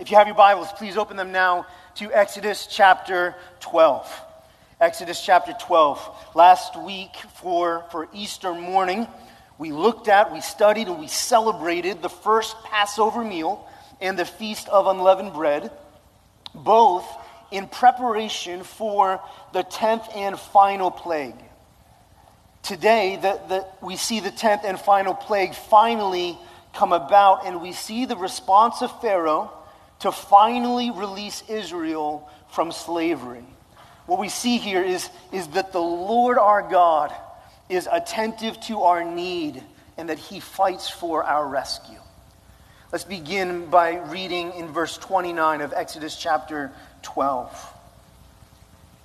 If you have your Bibles, please open them now to Exodus chapter 12. Exodus chapter 12. Last week for, for Easter morning, we looked at, we studied, and we celebrated the first Passover meal and the Feast of Unleavened Bread, both in preparation for the 10th and final plague. Today, the, the, we see the 10th and final plague finally come about, and we see the response of Pharaoh to finally release Israel from slavery. What we see here is, is that the Lord our God is attentive to our need and that he fights for our rescue. Let's begin by reading in verse 29 of Exodus chapter 12.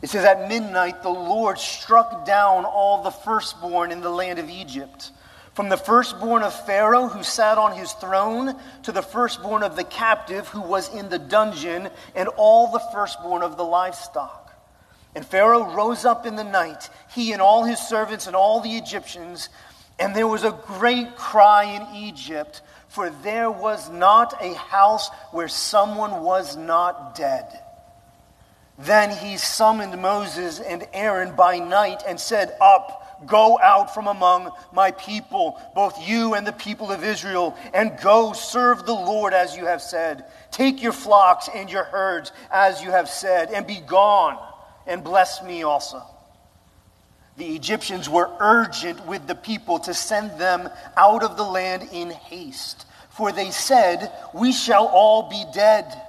It says, At midnight, the Lord struck down all the firstborn in the land of Egypt from the firstborn of Pharaoh who sat on his throne to the firstborn of the captive who was in the dungeon, and all the firstborn of the livestock. And Pharaoh rose up in the night, he and all his servants and all the Egyptians, and there was a great cry in Egypt, for there was not a house where someone was not dead. Then he summoned Moses and Aaron by night and said, Up Go out from among my people, both you and the people of Israel, and go serve the Lord as you have said. Take your flocks and your herds as you have said, and be gone, and bless me also. The Egyptians were urgent with the people to send them out of the land in haste, for they said, We shall all be dead.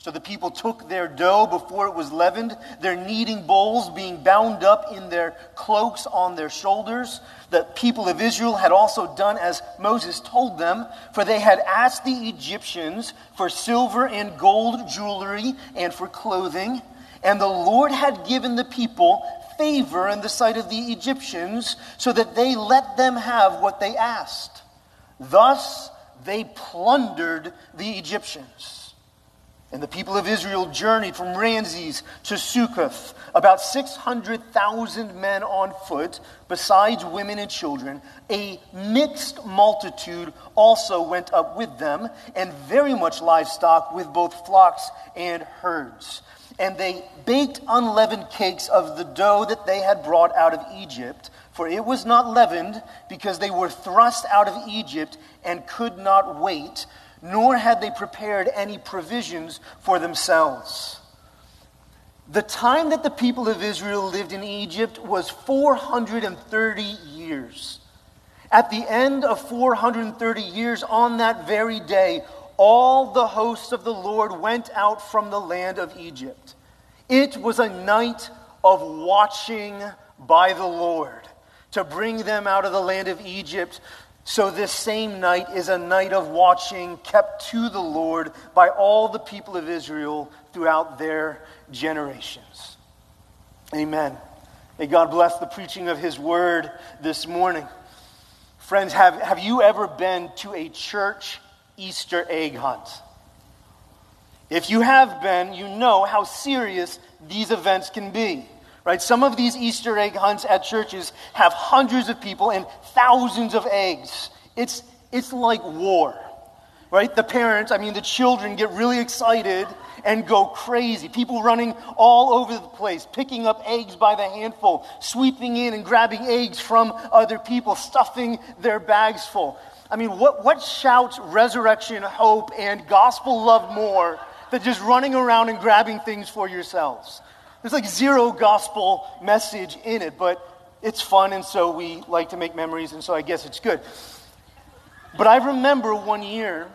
So the people took their dough before it was leavened, their kneading bowls being bound up in their cloaks on their shoulders. The people of Israel had also done as Moses told them, for they had asked the Egyptians for silver and gold jewelry and for clothing. And the Lord had given the people favor in the sight of the Egyptians, so that they let them have what they asked. Thus they plundered the Egyptians. And the people of Israel journeyed from Ramses to Succoth, about 600,000 men on foot, besides women and children. A mixed multitude also went up with them, and very much livestock with both flocks and herds. And they baked unleavened cakes of the dough that they had brought out of Egypt, for it was not leavened, because they were thrust out of Egypt and could not wait nor had they prepared any provisions for themselves. The time that the people of Israel lived in Egypt was 430 years. At the end of 430 years, on that very day, all the hosts of the Lord went out from the land of Egypt. It was a night of watching by the Lord to bring them out of the land of Egypt so, this same night is a night of watching kept to the Lord by all the people of Israel throughout their generations. Amen. May God bless the preaching of His word this morning. Friends, have, have you ever been to a church Easter egg hunt? If you have been, you know how serious these events can be. Right? Some of these Easter egg hunts at churches have hundreds of people and thousands of eggs. It's, it's like war. Right? The parents, I mean, the children get really excited and go crazy. People running all over the place, picking up eggs by the handful, sweeping in and grabbing eggs from other people, stuffing their bags full. I mean, what, what shouts resurrection, hope, and gospel love more than just running around and grabbing things for yourselves? There's like zero gospel message in it, but it's fun, and so we like to make memories, and so I guess it's good. But I remember one year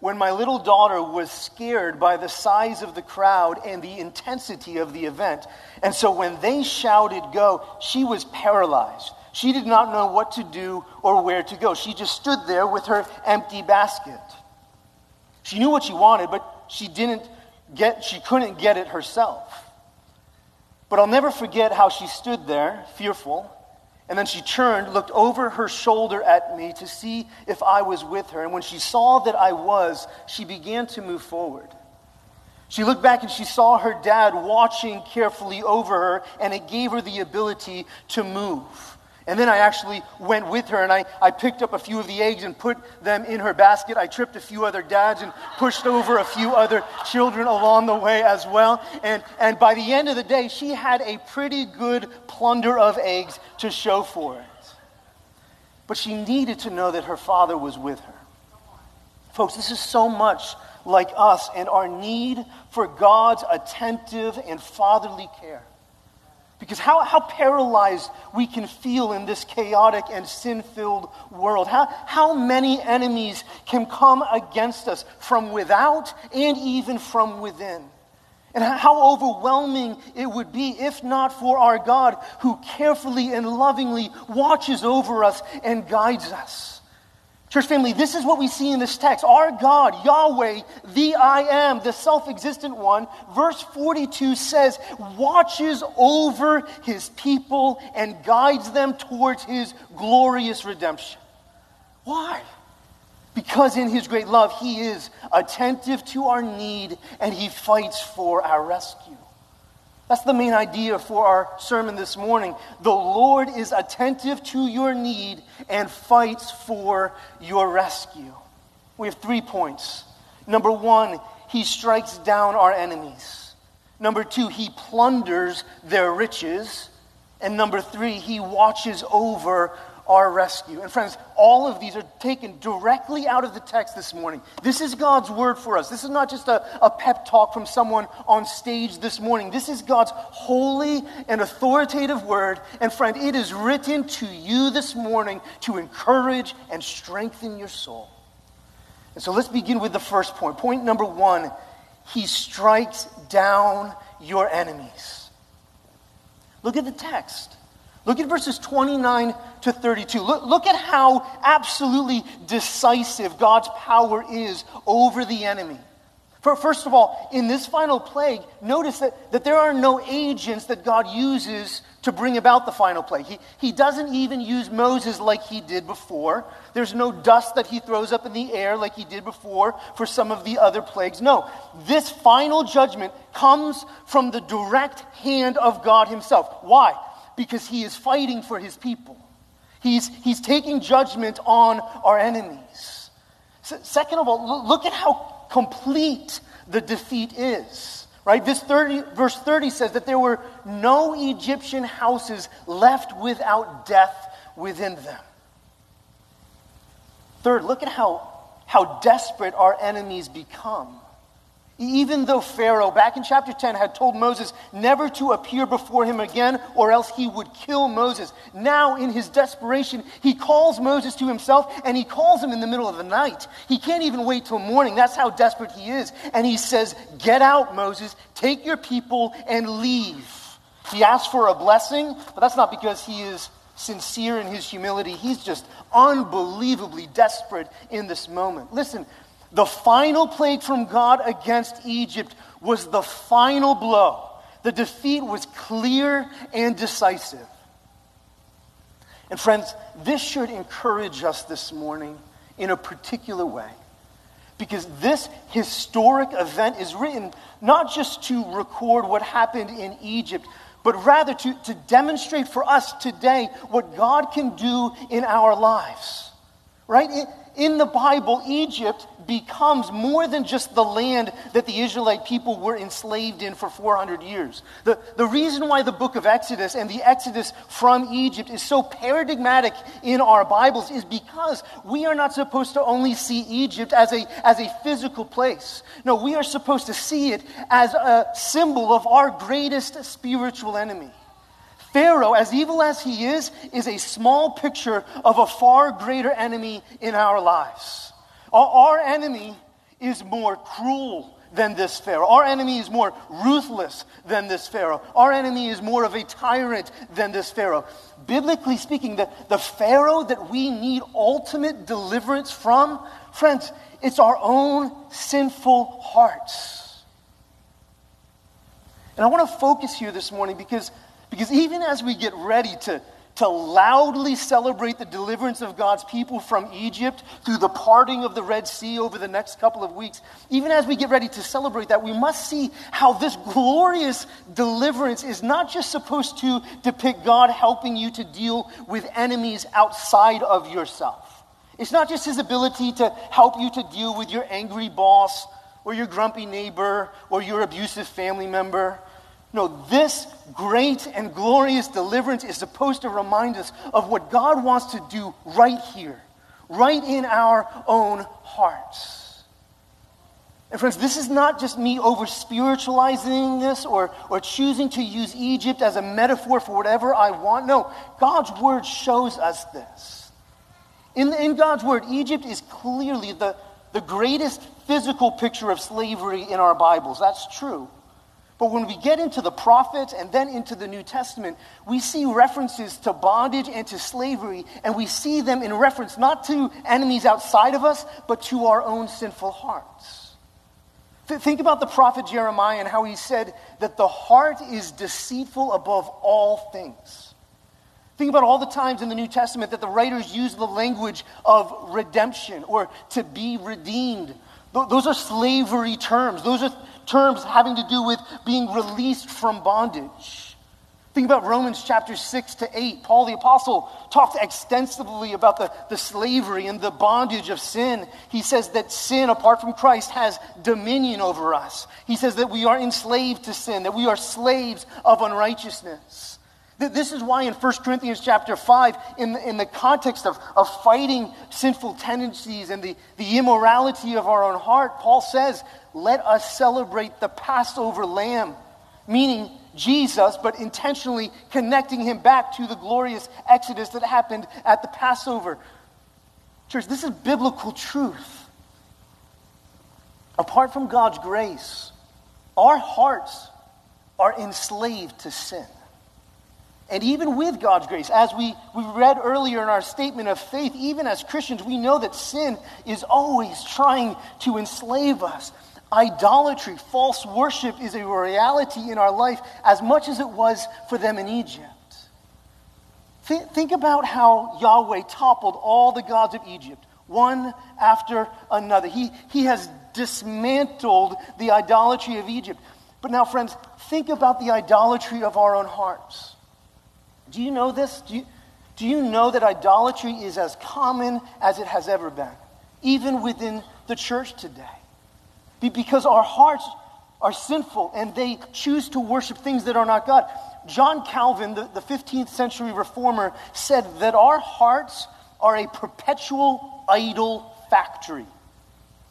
when my little daughter was scared by the size of the crowd and the intensity of the event. And so when they shouted go, she was paralyzed. She did not know what to do or where to go. She just stood there with her empty basket. She knew what she wanted, but she didn't get she couldn't get it herself. But I'll never forget how she stood there, fearful, and then she turned, looked over her shoulder at me to see if I was with her. And when she saw that I was, she began to move forward. She looked back and she saw her dad watching carefully over her, and it gave her the ability to move. And then I actually went with her and I, I picked up a few of the eggs and put them in her basket. I tripped a few other dads and pushed over a few other children along the way as well. And, and by the end of the day, she had a pretty good plunder of eggs to show for it. But she needed to know that her father was with her. Folks, this is so much like us and our need for God's attentive and fatherly care. Because how, how paralyzed we can feel in this chaotic and sin filled world. How, how many enemies can come against us from without and even from within. And how overwhelming it would be if not for our God who carefully and lovingly watches over us and guides us. Church family, this is what we see in this text. Our God, Yahweh, the I am, the self existent one, verse 42 says, watches over his people and guides them towards his glorious redemption. Why? Because in his great love, he is attentive to our need and he fights for our rescue. That's the main idea for our sermon this morning. The Lord is attentive to your need and fights for your rescue. We have three points. Number one, he strikes down our enemies. Number two, he plunders their riches. And number three, he watches over our rescue. And friends, all of these are taken directly out of the text this morning. This is God's word for us. This is not just a, a pep talk from someone on stage this morning. This is God's holy and authoritative word. And friend, it is written to you this morning to encourage and strengthen your soul. And so let's begin with the first point. Point number one He strikes down your enemies. Look at the text. Look at verses 29 to 32. Look, look at how absolutely decisive God's power is over the enemy. For, first of all, in this final plague, notice that, that there are no agents that God uses to bring about the final plague. He, he doesn't even use Moses like he did before. There's no dust that he throws up in the air like he did before for some of the other plagues. No, this final judgment comes from the direct hand of God Himself. Why? Because he is fighting for his people. He's, he's taking judgment on our enemies. So, second of all, look at how complete the defeat is. Right? This 30, verse 30 says that there were no Egyptian houses left without death within them. Third, look at how, how desperate our enemies become. Even though Pharaoh, back in chapter 10, had told Moses never to appear before him again or else he would kill Moses, now in his desperation, he calls Moses to himself and he calls him in the middle of the night. He can't even wait till morning. That's how desperate he is. And he says, Get out, Moses, take your people and leave. He asks for a blessing, but that's not because he is sincere in his humility. He's just unbelievably desperate in this moment. Listen, the final plague from God against Egypt was the final blow. The defeat was clear and decisive. And friends, this should encourage us this morning in a particular way. Because this historic event is written not just to record what happened in Egypt, but rather to, to demonstrate for us today what God can do in our lives. Right? in the Bible, Egypt becomes more than just the land that the Israelite people were enslaved in for 400 years. The, the reason why the book of Exodus and the Exodus from Egypt is so paradigmatic in our Bibles is because we are not supposed to only see Egypt as a, as a physical place. No, we are supposed to see it as a symbol of our greatest spiritual enemy. Pharaoh, as evil as he is, is a small picture of a far greater enemy in our lives. Our, enemy is more cruel than this Pharaoh. Our enemy is more ruthless than this Pharaoh. Our enemy is more of a tyrant than this Pharaoh. Biblically speaking, the, the Pharaoh that we need ultimate deliverance from, friends, it's our own sinful hearts. And I want to focus here this morning because because even as we get ready to, to loudly celebrate the deliverance of God's people from Egypt through the parting of the Red Sea over the next couple of weeks, even as we get ready to celebrate that, we must see how this glorious deliverance is not just supposed to depict God helping you to deal with enemies outside of yourself. It's not just his ability to help you to deal with your angry boss or your grumpy neighbor or your abusive family member. No, this great and glorious deliverance is supposed to remind us of what God wants to do right here, right in our own hearts. And friends, this is not just me over spiritualizing this or, or choosing to use Egypt as a metaphor for whatever I want. No, God's word shows us this. In, in God's word, Egypt is clearly the, the greatest physical picture of slavery in our Bibles. That's true. But when we get into the prophets and then into the New Testament, we see references to bondage and to slavery, and we see them in reference not to enemies outside of us, but to our own sinful hearts. think about the prophet Jeremiah and how he said that the heart is deceitful above all things. Think about all the times in the New Testament that the writers use the language of redemption or to be redeemed. Those are slavery terms. Those are terms having to do with being released from bondage. Think about Romans chapter 6 to 8. Paul the Apostle talked extensively about the, the slavery and the bondage of sin. He says that sin, apart from Christ, has dominion over us. He says that we are enslaved to sin, that we are slaves of unrighteousness. This is why in 1 Corinthians chapter 5, in the, in the context of, of fighting sinful tendencies and the, the immorality of our own heart, Paul says, let us celebrate the Passover lamb, meaning Jesus, but intentionally connecting him back to the glorious exodus that happened at the Passover. Church, this is biblical truth. Apart from God's grace, our hearts are enslaved to sin. And even with God's grace, as we, we read earlier in our statement of faith, even as Christians, we know that sin is always trying to enslave us. Idolatry, false worship is a reality in our life as much as it was for them in Egypt. Think, think about how Yahweh toppled all the gods of Egypt, one after another. He, he has dismantled the idolatry of Egypt. But now, friends, think about the idolatry of our own hearts. Do you know this? Do you, do you know that idolatry is as common as it has ever been, even within the church today? Because our hearts are sinful and they choose to worship things that are not God. John Calvin, the, the 15th century reformer, said that our hearts are a perpetual idol factory.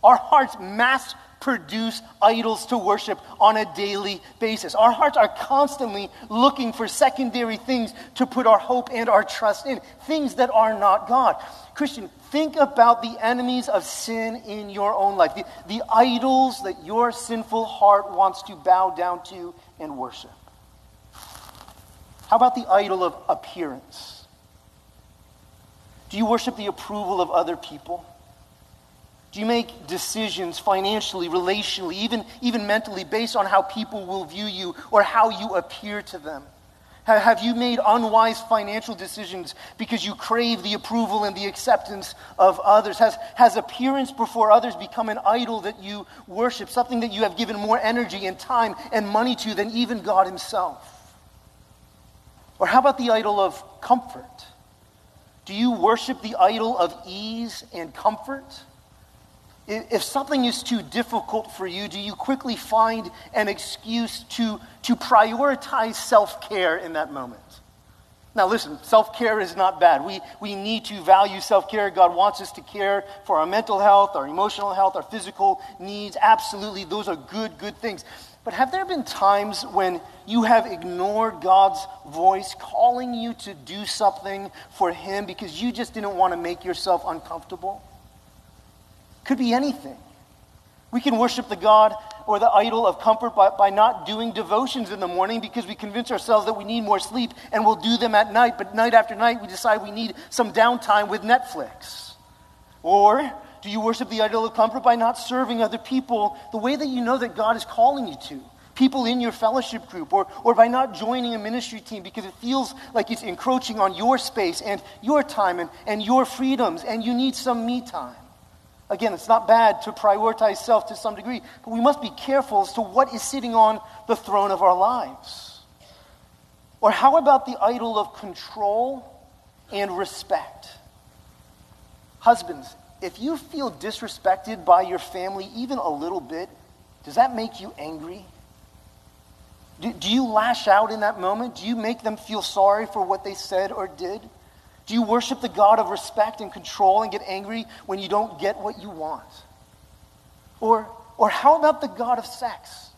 Our hearts mass produce idols to worship on a daily basis. Our hearts are constantly looking for secondary things to put our hope and our trust in, things that are not God. Christian, think about the enemies of sin in your own life, the, the idols that your sinful heart wants to bow down to and worship. How about the idol of appearance? Do you worship the approval of other people? Do you make decisions financially, relationally, even, even mentally based on how people will view you or how you appear to them? Have you made unwise financial decisions because you crave the approval and the acceptance of others? Has, has appearance before others become an idol that you worship, something that you have given more energy and time and money to than even God Himself? Or how about the idol of comfort? Do you worship the idol of ease and comfort? If something is too difficult for you, do you quickly find an excuse to, to prioritize self care in that moment? Now, listen, self care is not bad. We, we need to value self care. God wants us to care for our mental health, our emotional health, our physical needs. Absolutely, those are good, good things. But have there been times when you have ignored God's voice calling you to do something for Him because you just didn't want to make yourself uncomfortable? Could be anything. We can worship the God or the idol of comfort by, by not doing devotions in the morning because we convince ourselves that we need more sleep and we'll do them at night, but night after night we decide we need some downtime with Netflix. Or do you worship the idol of comfort by not serving other people the way that you know that God is calling you to? people in your fellowship group or, or by not joining a ministry team because it feels like it's encroaching on your space and your time and, and your freedoms and you need some me time. Again, it's not bad to prioritize self to some degree, but we must be careful as to what is sitting on the throne of our lives. Or how about the idol of control and respect? Husbands, if you feel disrespected by your family even a little bit, does that make you angry? Do, do you lash out in that moment? Do you make them feel sorry for what they said or did? Do you worship the God of respect and control and get angry when you don't get what you want? Or, or how about the God of sex?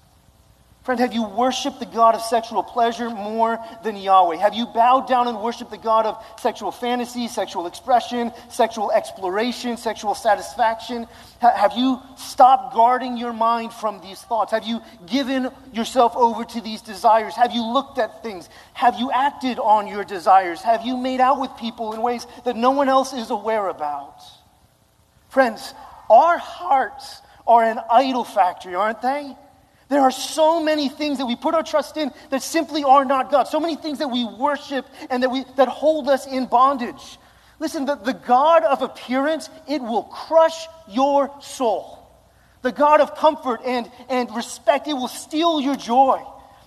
Friend, have you worshiped the God of sexual pleasure more than Yahweh? Have you bowed down and worshiped the God of sexual fantasy, sexual expression, sexual exploration, sexual satisfaction? Ha- have you stopped guarding your mind from these thoughts? Have you given yourself over to these desires? Have you looked at things? Have you acted on your desires? Have you made out with people in ways that no one else is aware about? Friends, our hearts are an idol factory, aren't they? There are so many things that we put our trust in that simply are not God. So many things that we worship and that, we, that hold us in bondage. Listen, the, the God of appearance, it will crush your soul. The God of comfort and, and respect, it will steal your joy.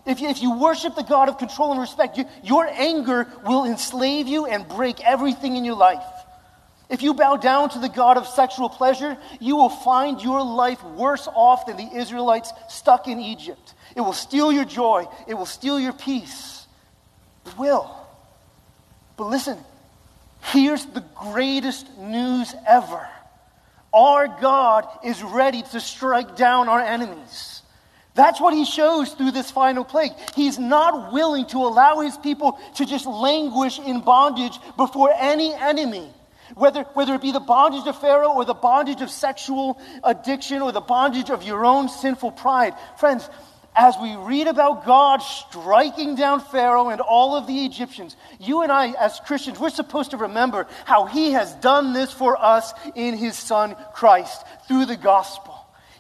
If you, if you worship the God of control and respect, you, your anger will enslave you and break everything in your life. If you bow down to the God of sexual pleasure, you will find your life worse off than the Israelites stuck in Egypt. It will steal your joy, it will steal your peace. It will. But listen, here's the greatest news ever our God is ready to strike down our enemies. That's what he shows through this final plague. He's not willing to allow his people to just languish in bondage before any enemy. Whether, whether it be the bondage of Pharaoh or the bondage of sexual addiction or the bondage of your own sinful pride. Friends, as we read about God striking down Pharaoh and all of the Egyptians, you and I, as Christians, we're supposed to remember how He has done this for us in His Son Christ through the gospel.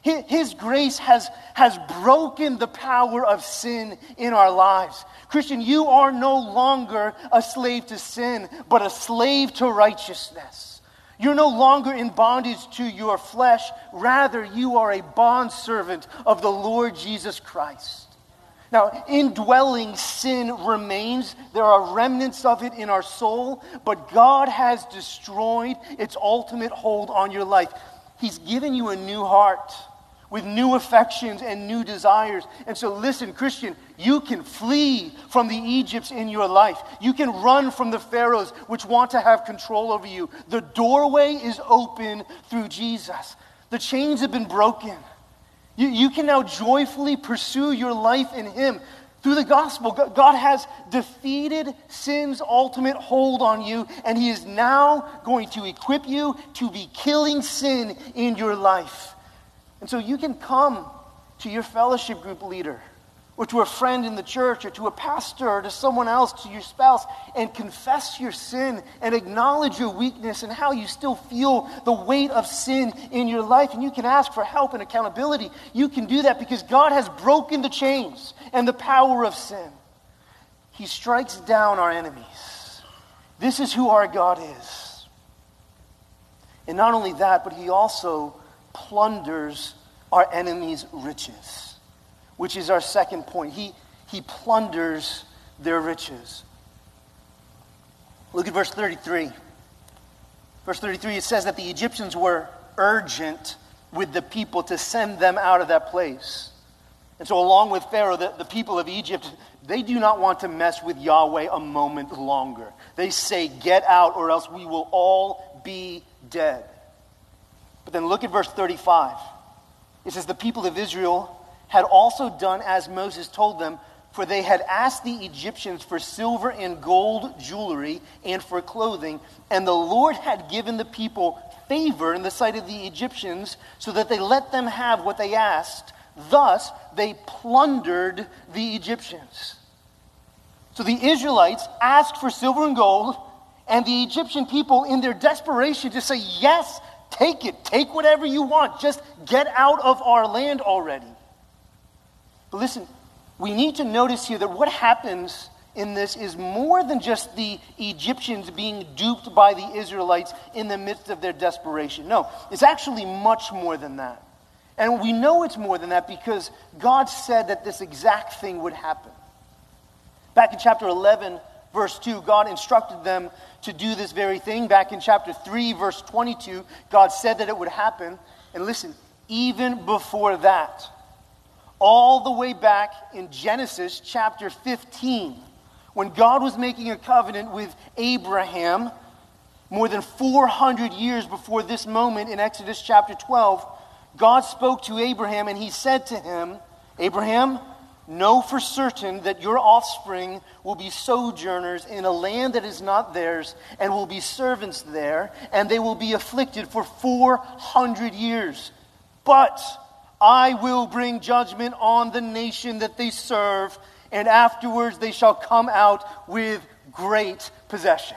His grace has, has broken the power of sin in our lives. Christian, you are no longer a slave to sin, but a slave to righteousness. You're no longer in bondage to your flesh. Rather, you are a bondservant of the Lord Jesus Christ. Now, indwelling sin remains. There are remnants of it in our soul, but God has destroyed its ultimate hold on your life. He's given you a new heart with new affections and new desires. And so, listen, Christian, you can flee from the Egypts in your life. You can run from the Pharaohs which want to have control over you. The doorway is open through Jesus, the chains have been broken. You, you can now joyfully pursue your life in Him. Through the gospel, God has defeated sin's ultimate hold on you, and He is now going to equip you to be killing sin in your life. And so you can come to your fellowship group leader or to a friend in the church or to a pastor or to someone else, to your spouse, and confess your sin and acknowledge your weakness and how you still feel the weight of sin in your life. And you can ask for help and accountability. You can do that because God has broken the chains and the power of sin. He strikes down our enemies. This is who our God is. And not only that, but He also plunders our enemies' riches, which is our second point. He, he plunders their riches. Look at verse 33. Verse 33, it says that the Egyptians were urgent with the people to send them out of that place. And so, along with Pharaoh, the, the people of Egypt, they do not want to mess with Yahweh a moment longer. They say, Get out, or else we will all be dead. But then look at verse 35. It says, The people of Israel had also done as Moses told them, for they had asked the Egyptians for silver and gold jewelry and for clothing, and the Lord had given the people favor in the sight of the Egyptians, so that they let them have what they asked. Thus, they plundered the Egyptians. So the Israelites asked for silver and gold, and the Egyptian people, in their desperation to say, Yes, Take it. Take whatever you want. Just get out of our land already. But listen, we need to notice here that what happens in this is more than just the Egyptians being duped by the Israelites in the midst of their desperation. No, it's actually much more than that. And we know it's more than that because God said that this exact thing would happen. Back in chapter 11, verse 2, God instructed them to do this very thing. Back in chapter 3, verse 22, God said that it would happen. And listen, even before that, all the way back in Genesis chapter 15, when God was making a covenant with Abraham, more than 400 years before this moment in Exodus chapter 12, God spoke to Abraham and he said to him, Abraham, know for certain that your offspring will be sojourners in a land that is not theirs and will be servants there, and they will be afflicted for 400 years. But I will bring judgment on the nation that they serve and afterwards they shall come out with great possession.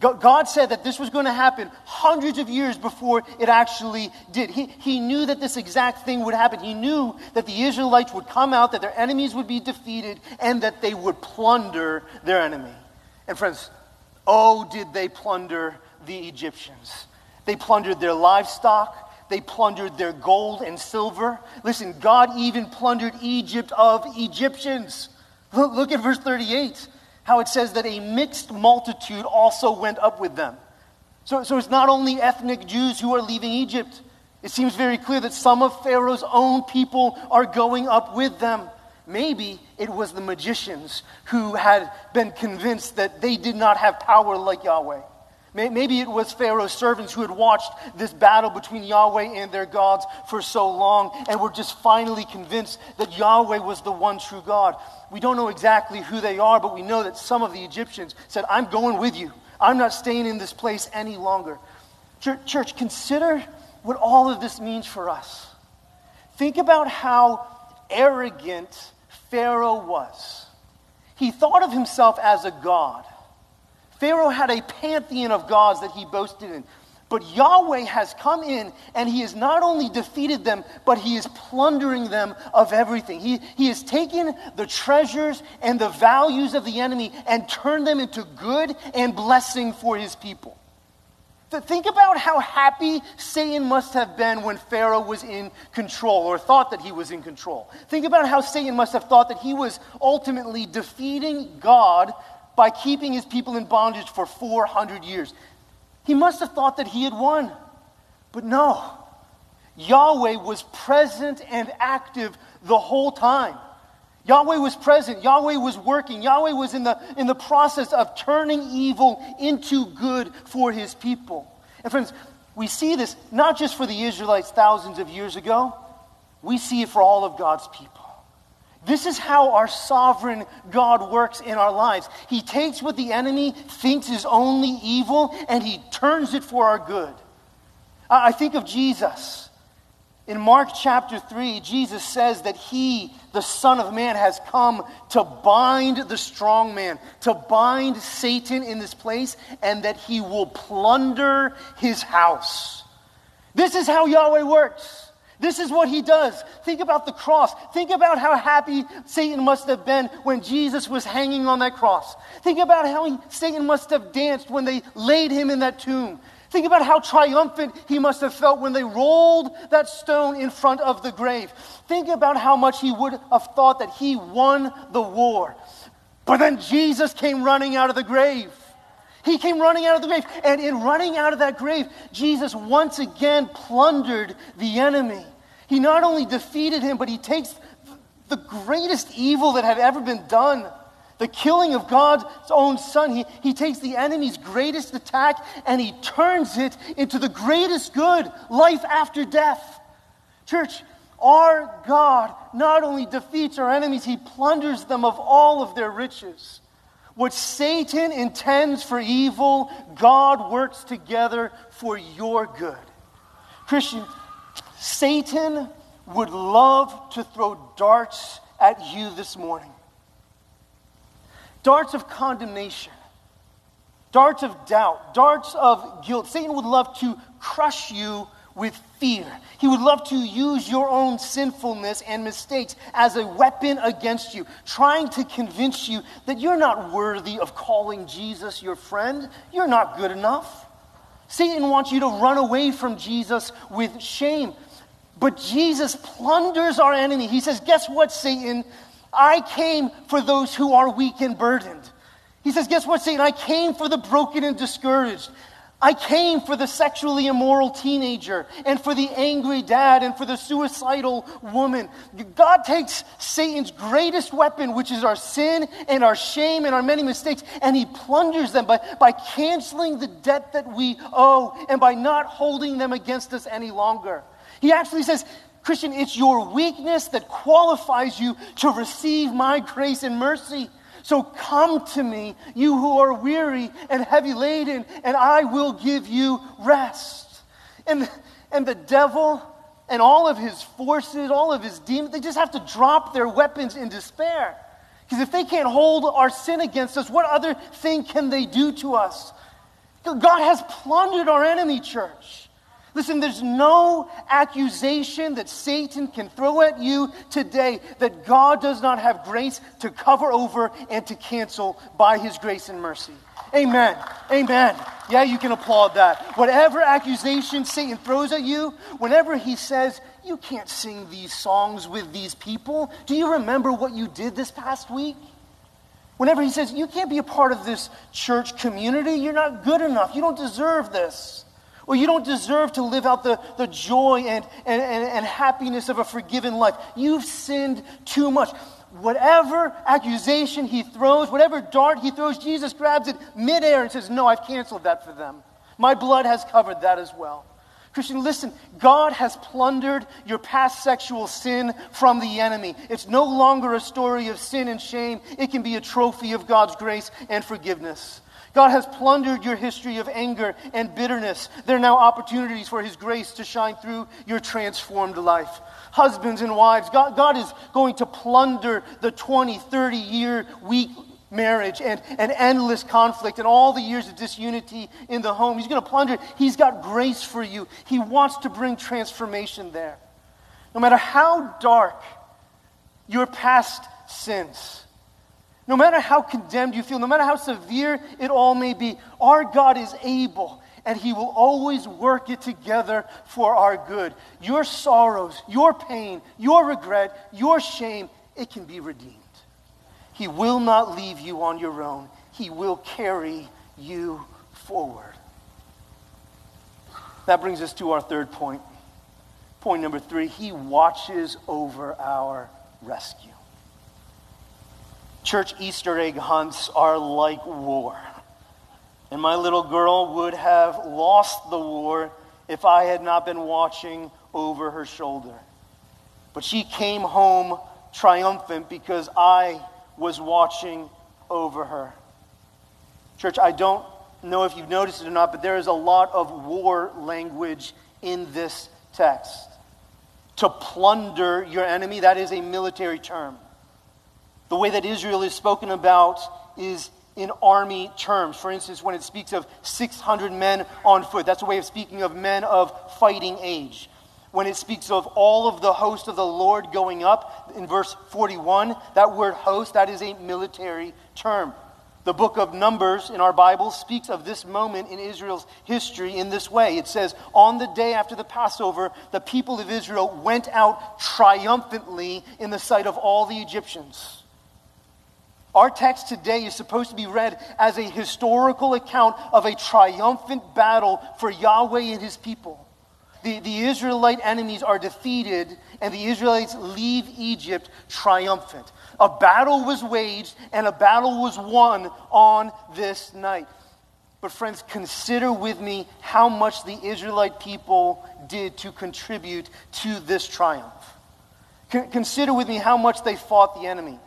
God said that this was going to happen hundreds of years before it actually did. He, he knew that this exact thing would happen. He knew that the Israelites would come out, that their enemies would be defeated, and that they would plunder their enemy. And friends, oh, did they plunder the Egyptians? They plundered their livestock, they plundered their gold and silver. Listen, God even plundered Egypt of Egyptians. Look at verse 38, how it says that a mixed multitude also went up with them. So, so it's not only ethnic Jews who are leaving Egypt. It seems very clear that some of Pharaoh's own people are going up with them. Maybe it was the magicians who had been convinced that they did not have power like Yahweh. Maybe it was Pharaoh's servants who had watched this battle between Yahweh and their gods for so long and were just finally convinced that Yahweh was the one true God. We don't know exactly who they are, but we know that some of the Egyptians said, I'm going with you. I'm not staying in this place any longer. Church, consider what all of this means for us. Think about how arrogant Pharaoh was. He thought of himself as a god. Pharaoh had a pantheon of gods that he boasted in. But Yahweh has come in and he has not only defeated them, but he is plundering them of everything. He, he has taken the treasures and the values of the enemy and turned them into good and blessing for his people. Think about how happy Satan must have been when Pharaoh was in control or thought that he was in control. Think about how Satan must have thought that he was ultimately defeating God by keeping his people in bondage for 400 years. He must have thought that he had won. But no, Yahweh was present and active the whole time. Yahweh was present. Yahweh was working. Yahweh was in the, in the process of turning evil into good for his people. And friends, we see this not just for the Israelites thousands of years ago, we see it for all of God's people. This is how our sovereign God works in our lives. He takes what the enemy thinks is only evil and he turns it for our good. I think of Jesus. In Mark chapter 3, Jesus says that he, the Son of Man, has come to bind the strong man, to bind Satan in this place, and that he will plunder his house. This is how Yahweh works. This is what he does. Think about the cross. Think about how happy Satan must have been when Jesus was hanging on that cross. Think about how he, Satan must have danced when they laid him in that tomb. Think about how triumphant he must have felt when they rolled that stone in front of the grave. Think about how much he would have thought that he won the war. But then Jesus came running out of the grave. He came running out of the grave. And in running out of that grave, Jesus once again plundered the enemy. He not only defeated him, but he takes the greatest evil that had ever been done the killing of God's own son. He, he takes the enemy's greatest attack and he turns it into the greatest good life after death. Church, our God not only defeats our enemies, he plunders them of all of their riches. What Satan intends for evil, God works together for your good. Christian, Satan would love to throw darts at you this morning darts of condemnation, darts of doubt, darts of guilt. Satan would love to crush you with fear. He would love to use your own sinfulness and mistakes as a weapon against you, trying to convince you that you're not worthy of calling Jesus your friend. You're not good enough. Satan wants you to run away from Jesus with shame. But Jesus plunders our enemy. He says, Guess what, Satan? I came for those who are weak and burdened. He says, Guess what, Satan? I came for the broken and discouraged. I came for the sexually immoral teenager and for the angry dad and for the suicidal woman. God takes Satan's greatest weapon, which is our sin and our shame and our many mistakes, and he plunders them by, by canceling the debt that we owe and by not holding them against us any longer. He actually says, Christian, it's your weakness that qualifies you to receive my grace and mercy. So come to me, you who are weary and heavy laden, and I will give you rest. And, and the devil and all of his forces, all of his demons, they just have to drop their weapons in despair. Because if they can't hold our sin against us, what other thing can they do to us? God has plundered our enemy, church. Listen, there's no accusation that Satan can throw at you today that God does not have grace to cover over and to cancel by his grace and mercy. Amen. Amen. Yeah, you can applaud that. Whatever accusation Satan throws at you, whenever he says, You can't sing these songs with these people, do you remember what you did this past week? Whenever he says, You can't be a part of this church community, you're not good enough, you don't deserve this. Or you don't deserve to live out the, the joy and, and, and, and happiness of a forgiven life. You've sinned too much. Whatever accusation he throws, whatever dart he throws, Jesus grabs it midair and says, No, I've canceled that for them. My blood has covered that as well. Christian, listen, God has plundered your past sexual sin from the enemy. It's no longer a story of sin and shame, it can be a trophy of God's grace and forgiveness. God has plundered your history of anger and bitterness. There are now opportunities for His grace to shine through your transformed life. Husbands and wives, God, God is going to plunder the 20, 30 year weak marriage and, and endless conflict and all the years of disunity in the home. He's going to plunder. it. He's got grace for you. He wants to bring transformation there. No matter how dark your past sins, no matter how condemned you feel, no matter how severe it all may be, our God is able and He will always work it together for our good. Your sorrows, your pain, your regret, your shame, it can be redeemed. He will not leave you on your own, He will carry you forward. That brings us to our third point. Point number three He watches over our rescue. Church Easter egg hunts are like war. And my little girl would have lost the war if I had not been watching over her shoulder. But she came home triumphant because I was watching over her. Church, I don't know if you've noticed it or not, but there is a lot of war language in this text. To plunder your enemy, that is a military term. The way that Israel is spoken about is in army terms. For instance, when it speaks of 600 men on foot, that's a way of speaking of men of fighting age. When it speaks of all of the host of the Lord going up in verse 41, that word host, that is a military term. The book of Numbers in our Bible speaks of this moment in Israel's history in this way. It says, On the day after the Passover, the people of Israel went out triumphantly in the sight of all the Egyptians. Our text today is supposed to be read as a historical account of a triumphant battle for Yahweh and his people. The, the Israelite enemies are defeated, and the Israelites leave Egypt triumphant. A battle was waged, and a battle was won on this night. But, friends, consider with me how much the Israelite people did to contribute to this triumph. consider with me how much they fought the enemy.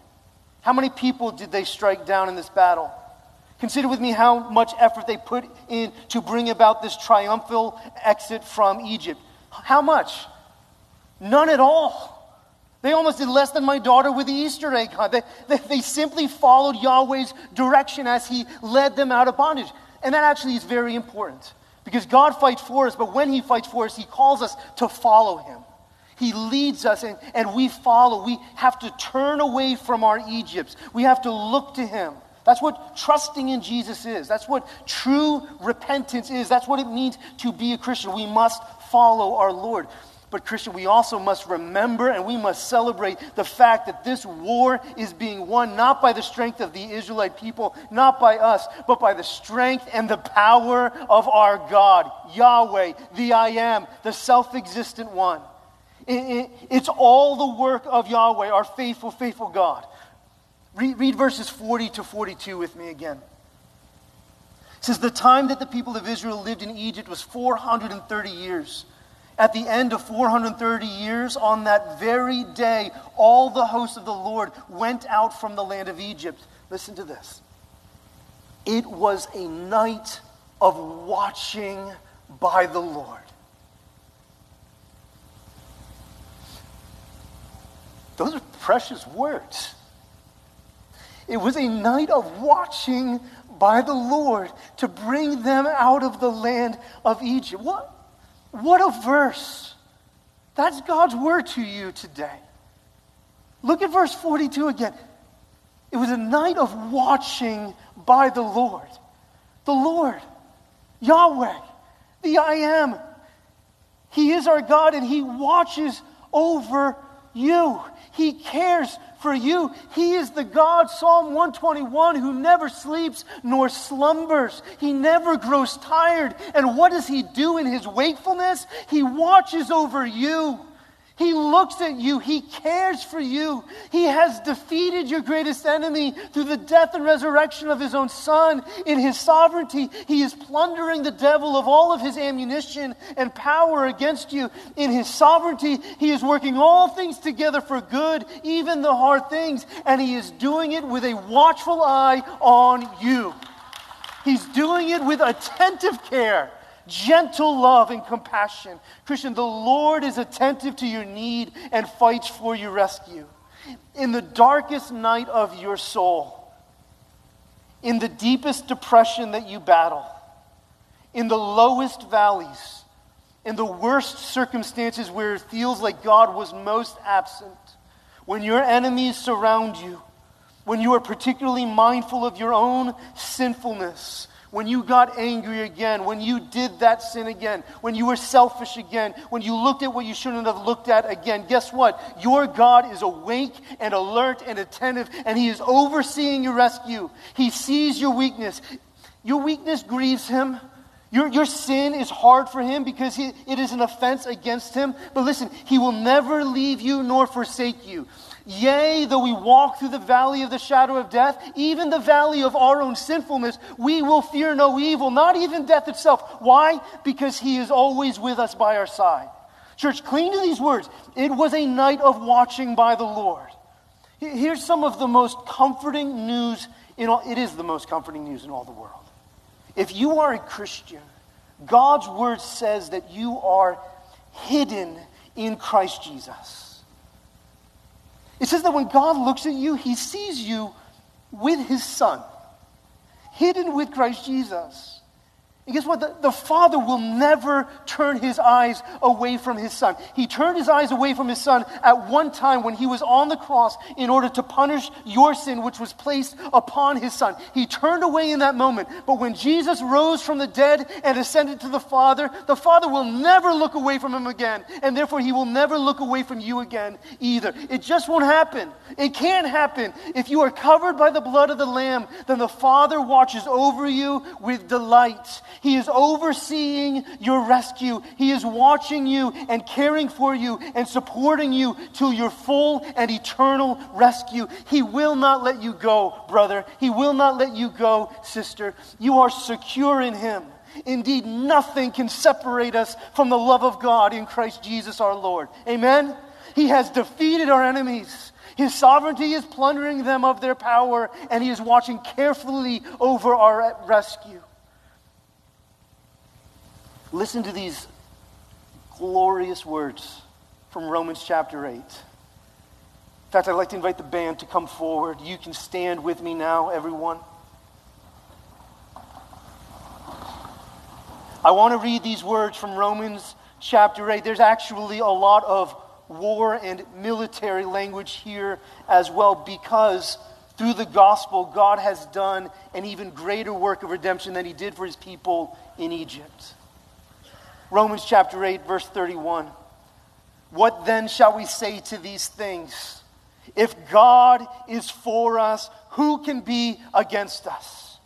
How many people did they strike down in this battle? Consider with me how much effort they put in to bring about this triumphal exit from Egypt. How much? None at all. They almost did less than my daughter with the Easter egg hunt. They, they, they simply followed Yahweh's direction as he led them out of bondage. And that actually is very important Because God fights for us, but when He fights for us, He calls us to follow Him. He leads us and, and we follow. We have to turn away from our Egypts. We have to look to Him. That's what trusting in Jesus is. That's what true repentance is. That's what it means to be a Christian. We must follow our Lord. But, Christian, we also must remember and we must celebrate the fact that this war is being won not by the strength of the Israelite people, not by us, but by the strength and the power of our God, Yahweh, the I am, the self existent one. It, it, it's all the work of Yahweh, our faithful, faithful God. Read, read verses 40 to 42 with me again. It says, The time that the people of Israel lived in Egypt was 430 years. At the end of 430 years, on that very day, all the hosts of the Lord went out from the land of Egypt. Listen to this. It was a night of watching by the Lord. Those are precious words. It was a night of watching by the Lord to bring them out of the land of Egypt. What? What a verse. That's God's word to you today. Look at verse 42 again. It was a night of watching by the Lord. The Lord, Yahweh, the I am. He is our God and He watches over you. He cares for you. He is the God, Psalm 121, who never sleeps nor slumbers. He never grows tired. And what does He do in His wakefulness? He watches over you. He looks at you. He cares for you. He has defeated your greatest enemy through the death and resurrection of his own son. In his sovereignty, he is plundering the devil of all of his ammunition and power against you. In his sovereignty, he is working all things together for good, even the hard things, and he is doing it with a watchful eye on you. He's doing it with attentive care gentle love and compassion. Christian, the Lord is attentive to your need and fights for your rescue. In the darkest night of your soul, in the deepest depression that you battle, in the lowest valleys, in the worst circumstances where it feels like God was most absent, when your enemies surround you, when you are particularly mindful of your own sinfulness, when you got angry again, when you did that sin again, when you were selfish again, when you looked at what you shouldn't have looked at again, guess what? Your God is awake and alert and attentive, and He is overseeing your rescue. He sees your weakness. Your weakness grieves Him. Your, your sin is hard for him because he, it is an offense against him. But listen, he will never leave you nor forsake you. Yea, though we walk through the valley of the shadow of death, even the valley of our own sinfulness, we will fear no evil, not even death itself. Why? Because he is always with us by our side. Church, cling to these words. It was a night of watching by the Lord. Here's some of the most comforting news in all, it is the most comforting news in all the world. If you are a Christian, God's word says that you are hidden in Christ Jesus. It says that when God looks at you, he sees you with his son, hidden with Christ Jesus. And guess what? The, the, Father will never turn his eyes away from his Son. He turned his eyes away from his Son at one time when he was on the cross in order to punish your sin, which was placed upon his Son. He turned away in that moment. But when Jesus rose from the dead and ascended to the Father, the Father will never look away from him again. And therefore, he will never look away from you again either. It just won't happen. It can't happen. If you are covered by the blood of the Lamb, then the Father watches over you with delight. He is overseeing your rescue. He is watching you and caring for you and supporting you to your full and eternal rescue. He will not let you go, brother. He will not let you go, sister. You are secure in Him. Indeed, nothing can separate us from the love of God in Christ Jesus our Lord. Amen? He has defeated our enemies. His sovereignty is plundering them of their power, and He is watching carefully over our rescue. Listen to these glorious words from Romans chapter 8. In fact, I'd like to invite the band to come forward. You can stand with me now, everyone. I want to read these words from Romans chapter 8. There's actually a lot of war and military language here as well because through the gospel, God has done an even greater work of redemption than he did for his people in Egypt. Romans chapter 8, verse 31. What then shall we say to these things? If God is for us, who can be against us?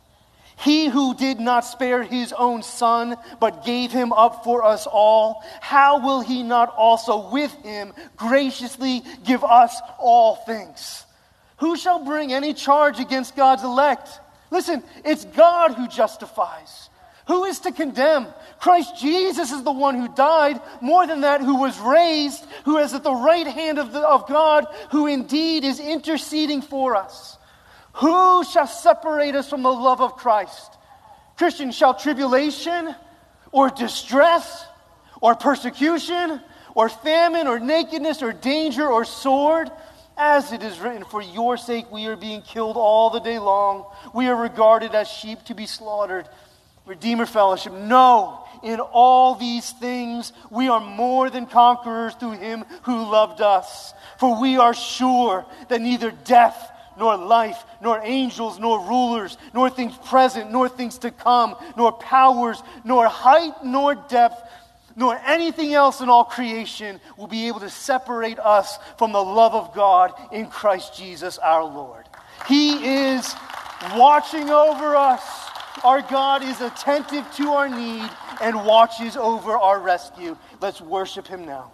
He who did not spare his own son, but gave him up for us all, how will he not also with him graciously give us all things? Who shall bring any charge against God's elect? Listen, it's God who justifies. Who is to condemn? Christ Jesus is the one who died, more than that, who was raised, who is at the right hand of, the, of God, who indeed is interceding for us. Who shall separate us from the love of Christ? Christian, shall tribulation or distress or persecution or famine or nakedness or danger or sword? As it is written, for your sake we are being killed all the day long. We are regarded as sheep to be slaughtered. Redeemer Fellowship, no, in all these things we are more than conquerors through him who loved us. For we are sure that neither death, nor life, nor angels, nor rulers, nor things present, nor things to come, nor powers, nor height, nor depth, nor anything else in all creation will be able to separate us from the love of God in Christ Jesus our Lord. He is watching over us. Our God is attentive to our need and watches over our rescue. Let's worship Him now.